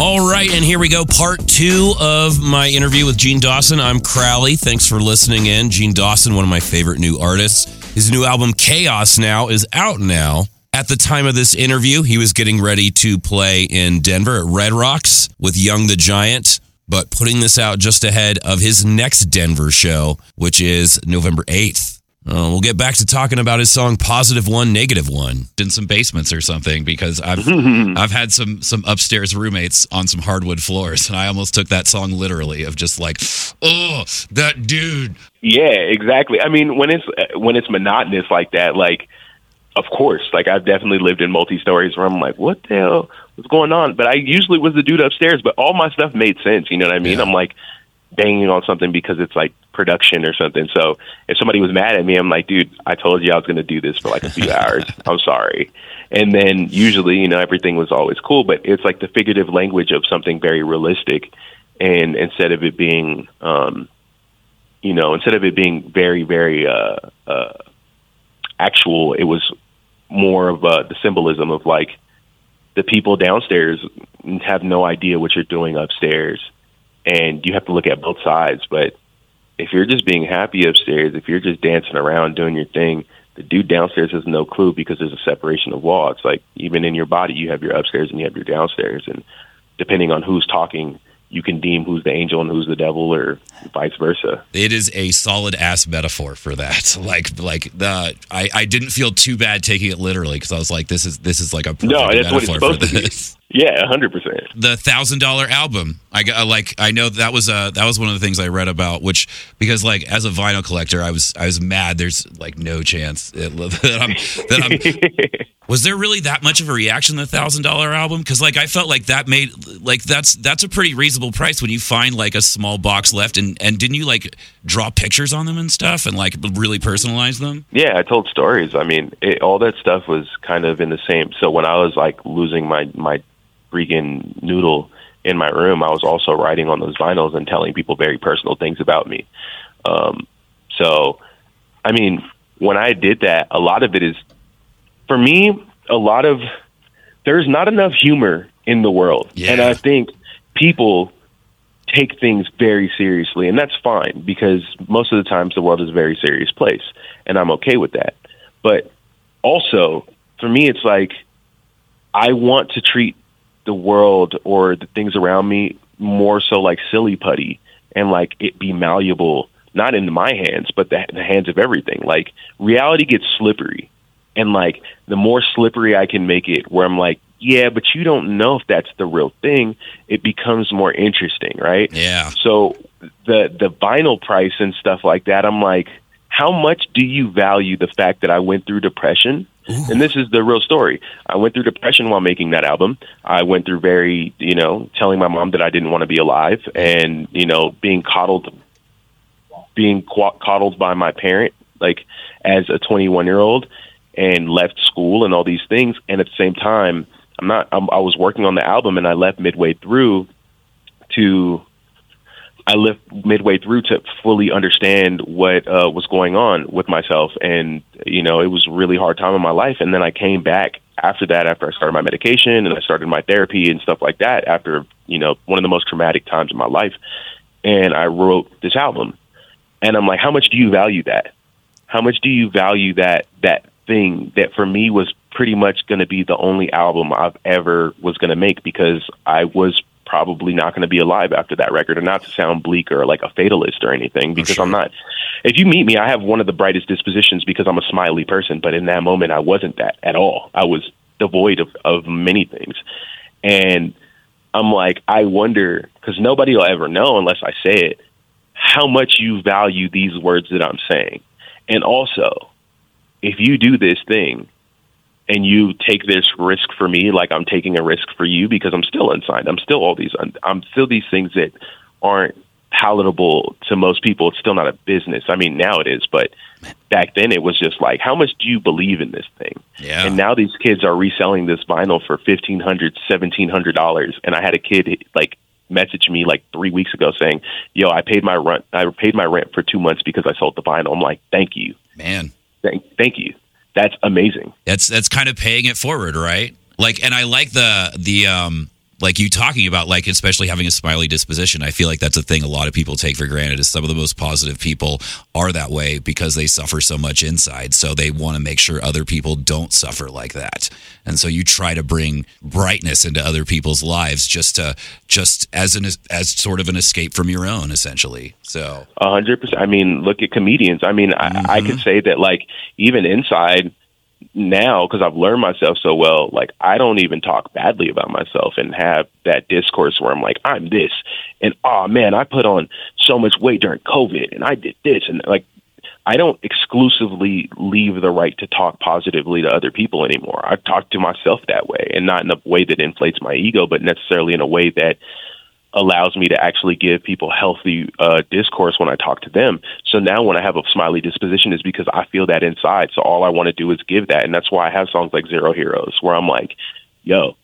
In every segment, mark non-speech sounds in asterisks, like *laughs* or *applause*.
All right, and here we go. Part two of my interview with Jean Dawson. I'm Crowley. Thanks for listening in. Jean Dawson, one of my favorite new artists. His new album, Chaos Now, is out now. At the time of this interview, he was getting ready to play in Denver at Red Rocks with Young the Giant, but putting this out just ahead of his next Denver show, which is November 8th. Uh, we'll get back to talking about his song "Positive One, Negative One" in some basements or something because I've *laughs* I've had some some upstairs roommates on some hardwood floors, and I almost took that song literally of just like, oh, that dude. Yeah, exactly. I mean, when it's when it's monotonous like that, like of course, like I've definitely lived in multi stories where I'm like, what the hell was going on? But I usually was the dude upstairs, but all my stuff made sense. You know what I mean? Yeah. I'm like banging on something because it's like production or something. So if somebody was mad at me, I'm like, dude, I told you I was going to do this for like a few *laughs* hours. I'm sorry. And then usually, you know, everything was always cool, but it's like the figurative language of something very realistic. And instead of it being, um, you know, instead of it being very, very, uh, uh, actual, it was more of uh, the symbolism of like the people downstairs have no idea what you're doing upstairs, and you have to look at both sides. But if you're just being happy upstairs, if you're just dancing around doing your thing, the dude downstairs has no clue because there's a separation of wall. It's like even in your body, you have your upstairs and you have your downstairs, and depending on who's talking, you can deem who's the angel and who's the devil, or vice versa. It is a solid ass metaphor for that. *laughs* Like like the I, I didn't feel too bad taking it literally because I was like, this is this is like a perfect No, that's what it's metaphor supposed to be. *laughs* Yeah, hundred percent. the thousand dollar album. I got like I know that was uh that was one of the things I read about, which because like as a vinyl collector, I was I was mad. There's like no chance it, *laughs* that I'm that I'm. *laughs* was there really that much of a reaction to the thousand dollar album? Because like I felt like that made like that's that's a pretty reasonable price when you find like a small box left and and didn't you like draw pictures on them and stuff and like really personalize them? Yeah, I told stories. I mean, it, all that stuff was kind of in the same. So when I was like losing my my freaking noodle in my room, I was also writing on those vinyls and telling people very personal things about me. Um, so, I mean, when I did that, a lot of it is for me. A lot of there's not enough humor in the world, Yeah. and I think people take things very seriously, and that's fine because most of the times the world is a very serious place, and I'm okay with that. But also, for me, it's like I want to treat the world or the things around me more so like silly putty and like it be malleable, not in my hands, but the, the hands of everything. Like reality gets slippery, and like the more slippery I can make it, where I'm like, yeah, but you don't know if that's the real thing. It becomes more interesting, right? Yeah. So the the vinyl price and stuff like that, I'm like, how much do you value the fact that I went through depression? And this is the real story. I went through depression while making that album. I went through very, you know, telling my mom that I didn't want to be alive and, you know, being coddled being coddled by my parent like as a 21 year old and left school and all these things and at the same time I'm not I'm, I was working on the album and I left midway through to I left midway through to fully understand what uh, was going on with myself, and you know, it was a really hard time in my life. And then I came back after that, after I started my medication and I started my therapy and stuff like that. After you know, one of the most traumatic times in my life, and I wrote this album. And I'm like, how much do you value that? How much do you value that that thing that for me was pretty much going to be the only album I've ever was going to make because I was probably not going to be alive after that record and not to sound bleak or like a fatalist or anything because sure. I'm not if you meet me I have one of the brightest dispositions because I'm a smiley person but in that moment I wasn't that at all. I was devoid of of many things. And I'm like I wonder cuz nobody will ever know unless I say it how much you value these words that I'm saying. And also if you do this thing and you take this risk for me like I'm taking a risk for you because I'm still unsigned. I'm still all these I'm still these things that aren't palatable to most people. It's still not a business. I mean, now it is, but back then it was just like, how much do you believe in this thing? Yeah. And now these kids are reselling this vinyl for fifteen hundred, seventeen hundred dollars. And I had a kid like message me like three weeks ago saying, "Yo, I paid my rent. I paid my rent for two months because I sold the vinyl." I'm like, "Thank you, Man. thank, thank you. That's amazing." That's that's kind of paying it forward, right? Like, and I like the the um like you talking about like especially having a smiley disposition i feel like that's a thing a lot of people take for granted is some of the most positive people are that way because they suffer so much inside so they want to make sure other people don't suffer like that and so you try to bring brightness into other people's lives just to just as an as sort of an escape from your own essentially so A hundred percent. I mean, look at comedians. I mean, I, I could mm-hmm. say that like even inside now because I've learned myself so well. Like I don't even talk badly about myself and have that discourse where I'm like I'm this and oh man, I put on so much weight during COVID and I did this and like I don't exclusively leave the right to talk positively to other people anymore. I talk to myself that way and not in a way that inflates my ego, but necessarily in a way that allows me to actually give people healthy uh, discourse when I talk to them. So now when I have a smiley disposition is because I feel that inside. So all I want to do is give that. And that's why I have songs like Zero Heroes where I'm like, yo,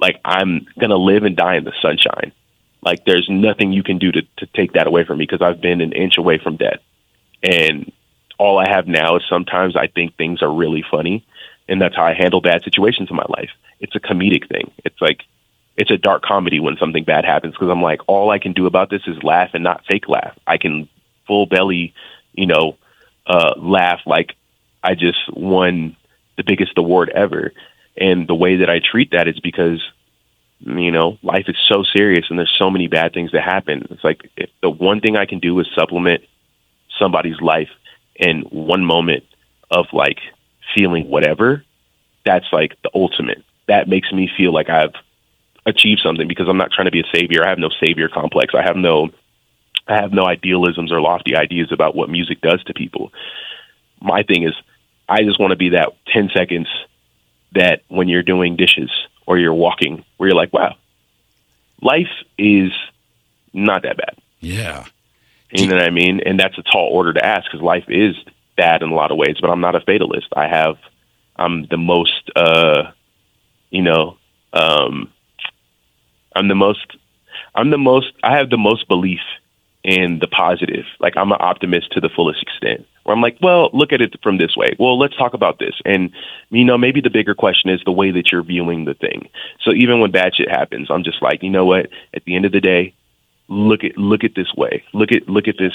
like I'm going to live and die in the sunshine. Like there's nothing you can do to, to take that away from me because I've been an inch away from death. And all I have now is sometimes I think things are really funny. And that's how I handle bad situations in my life. It's a comedic thing. It's like, it's a dark comedy when something bad happens because I'm like, all I can do about this is laugh and not fake laugh. I can full belly, you know, uh, laugh like I just won the biggest award ever. And the way that I treat that is because, you know, life is so serious and there's so many bad things that happen. It's like if the one thing I can do is supplement somebody's life in one moment of like feeling whatever, that's like the ultimate. That makes me feel like I've achieve something because I'm not trying to be a savior. I have no savior complex. I have no I have no idealisms or lofty ideas about what music does to people. My thing is I just want to be that 10 seconds that when you're doing dishes or you're walking where you're like, wow, life is not that bad. yeah You know what I mean? And that's a tall order to ask because life is bad in a lot of ways, but I'm not a fatalist. I have, I'm the most, uh, you know, um, I'm the most, I'm the most, I have the most belief in the positive. Like I'm an optimist to the fullest extent. Where I'm like, well, look at it from this way. Well, let's talk about this. And you know, maybe the bigger question is the way that you're viewing the thing. So even when bad shit happens, I'm just like, you know what? At the end of the day, look at look at this way. Look at look at this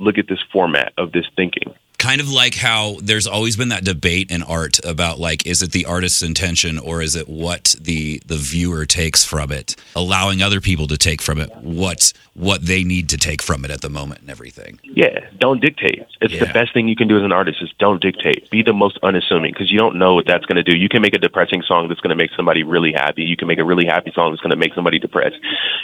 look at this format of this thinking. Kind of like how there's always been that debate in art about like is it the artist's intention or is it what the the viewer takes from it allowing other people to take from it what what they need to take from it at the moment and everything Yeah, don't dictate. It's the best thing you can do as an artist is don't dictate. Be the most unassuming because you don't know what that's going to do. You can make a depressing song that's going to make somebody really happy. You can make a really happy song that's going to make somebody depressed.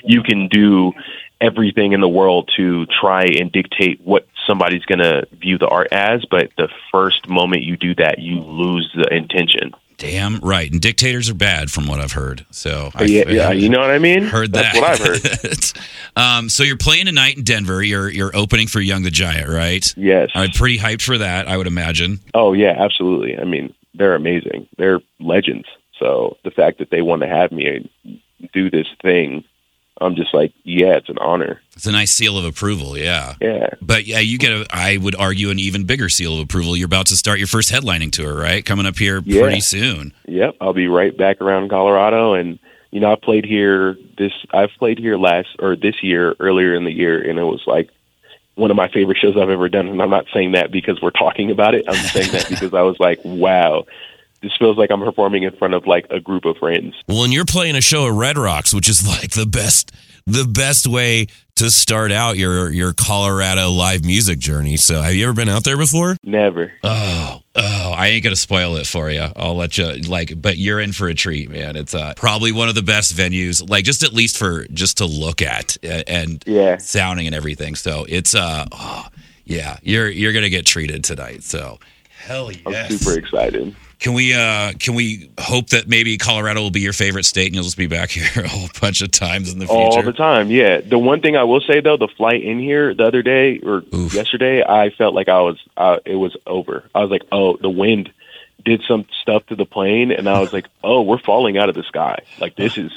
You can do everything in the world to try and dictate what somebody's going to view the art as, but the first moment you do that, you lose the intention. damn right and dictators are bad from what i've heard so I, yeah, yeah, you know what I mean? heard That's that what I've heard. *laughs* um so you're playing tonight in denver you're you're opening for young the giant right Yes. i'm pretty hyped for that i would imagine Oh yeah, absolutely. I mean, they're amazing. They're legends. So the fact that they want to have me do this thing, I'm just like, yeah, it's an honor. it's a nice seal of approval yeah Yeah. But yeah, you get a, I would argue, an even bigger seal of approval. You're about to start your first headlining tour, right? Coming up here Yeah. pretty soon. Yep. I'll be right back around Colorado and you know, I played here this I've played here last or this year earlier in the year and it was like one of my favorite shows I've ever done and I'm not saying that because we're talking about it. I'm saying that *laughs* because I was like, wow, this feels like I'm performing in front of like a group of friends. Well, and you're playing a show at Red Rocks, which is like the best the best way to start out your your Colorado live music journey. So, have you ever been out there before? Never. Oh, oh, I ain't gonna spoil it for you. I'll let you like, but you're in for a treat, man. It's uh, probably one of the best venues, like just at least for just to look at and Yeah. sounding and everything. So it's uh, oh, yeah, you're you're gonna get treated tonight. So hell I'm yes. super excited. Can we uh can we hope that maybe Colorado will be your favorite state and you'll just be back *laughs* here a whole bunch of times in the future? All the time, yeah. The one thing I will say though, the flight in here the other day or Oof. yesterday, I felt like I was, uh, it was over. I was like, oh, the wind did some stuff to the plane, and I was like, *laughs* oh, we're falling out of the sky. Like this is,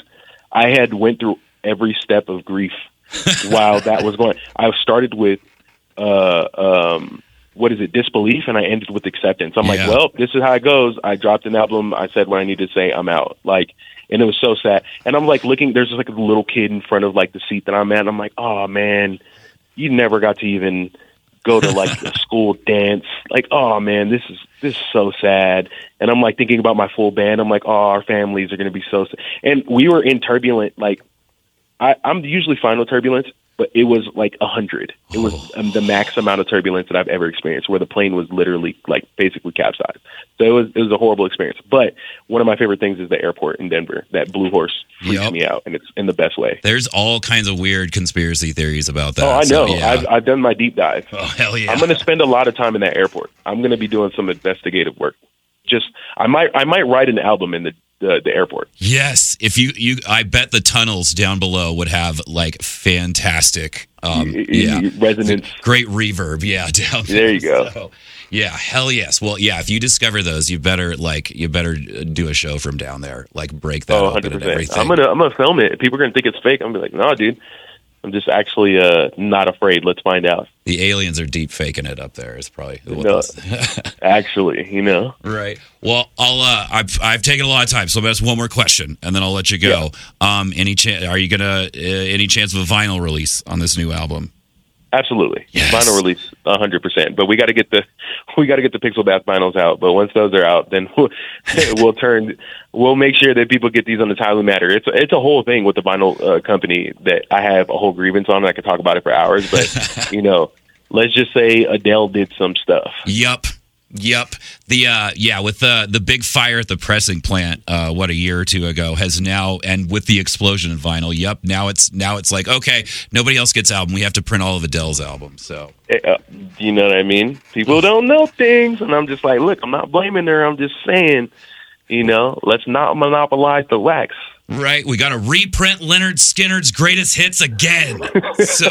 I had went through every step of grief *laughs* while that was going. I started with, uh, um, what is it, disbelief, and I ended with acceptance. I'm Yeah. like, well, this is how it goes. I dropped an album. I said what I need to say. I'm out. Like, and it was so sad. And I'm like looking, there's just like a little kid in front of like the seat that I'm at. And I'm like, oh man, you never got to even go to like *laughs* a school dance. Like, oh man, this is this is so sad. And I'm like thinking about my full band. I'm like, oh, our families are going to be so. Sad. And we were in turbulent. Like, I, I'm usually fine with turbulence, but it was like a hundred. It was um, the max amount of turbulence that I've ever experienced, where the plane was literally like basically capsized. So it was it was a horrible experience. But one of my favorite things is the airport in Denver. That Blue Horse freaks Yep. me out, and it's in the best way. There's all kinds of weird conspiracy theories about that. Oh, I So, know. yeah. I've I've done my deep dive. oh hell yeah! I'm going to spend a lot of time in that airport. I'm going to be doing some investigative work. Just I might I might write an album in the the, the airport. Yes, if you you, I bet the tunnels down below would have like fantastic, um, Y- y- yeah, resonance. great reverb. Yeah, *laughs* down There you go. So, yeah, hell yes. Well, yeah, if you discover those, you better like you better do a show from down there, like break that Oh, open 100 and percent. everything. I'm gonna I'm gonna film it. People are gonna think it's fake. I'm gonna be like, no, dude. I'm just actually uh not afraid. Let's find out. the aliens are deep faking it up there. It's probably what No. *laughs* *laughs* Actually, you know. Right. Well, I'll. Uh, I've I've taken a lot of time, so I'm gonna ask one more question, and then I'll let you go. Um, any chance? Are you gonna uh, any chance of a vinyl release on this new album? Absolutely. Yes. Vinyl release, hundred percent. But we got to get the *laughs* we got to get the Pixel Bath vinyls out. But once those are out, then *laughs* we'll, *laughs* we'll turn we'll make sure that people get these on the timely matter. It's it's a whole thing with the vinyl uh, company that I have a whole grievance on. and I could talk about it for hours. But you know, let's just say Adele did some stuff. Yup. Yup. The uh yeah, with the the big fire at the pressing plant uh what a year or two ago has now and with the explosion of vinyl, Yep. now it's now it's like, okay, nobody else gets album. We have to print all of Adele's albums. So Uh, you know what I mean? People don't know things, and I'm just like, look, I'm not blaming her. I'm just saying, you know, let's not monopolize the wax. Right, we got to reprint Lynyrd Skynyrd's greatest hits again. *laughs* So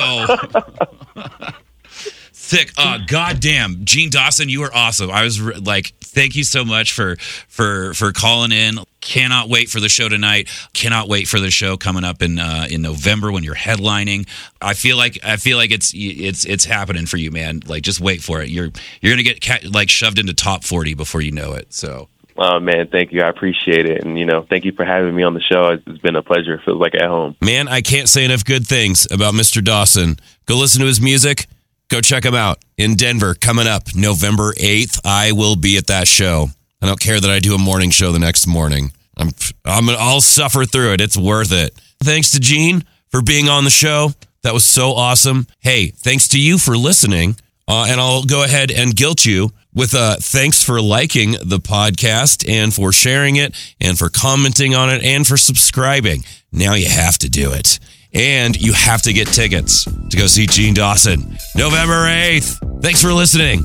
thick. Uh, goddamn, Jean Dawson, you are awesome. I was re- like, thank you so much for for for calling in. Cannot wait for the show tonight. Cannot wait for the show coming up in uh, in November when you're headlining. I feel like I feel like it's it's it's happening for you, man. Like, just wait for it. You're you're gonna get ca- like shoved into top forty before you know it. So. Oh man, thank you. I appreciate it, and you know, thank you for having me on the show. It's it's been a pleasure. It feels like at home. Man, I can't say enough good things about Mr. Dawson. Go listen to his music. Go check him out in Denver coming up November 8th. I will be at that show. I don't care that I do a morning show the next morning. I'm I'm I'll suffer through it. It's worth it. Thanks to Jean for being on the show. That was so awesome. Hey, thanks to you for listening. Uh, and I'll go ahead and guilt you with uh, thanks for liking the podcast and for sharing it and for commenting on it and for subscribing. Now you have to do it. And you have to get tickets to go see Jean Dawson November 8th. Thanks for listening.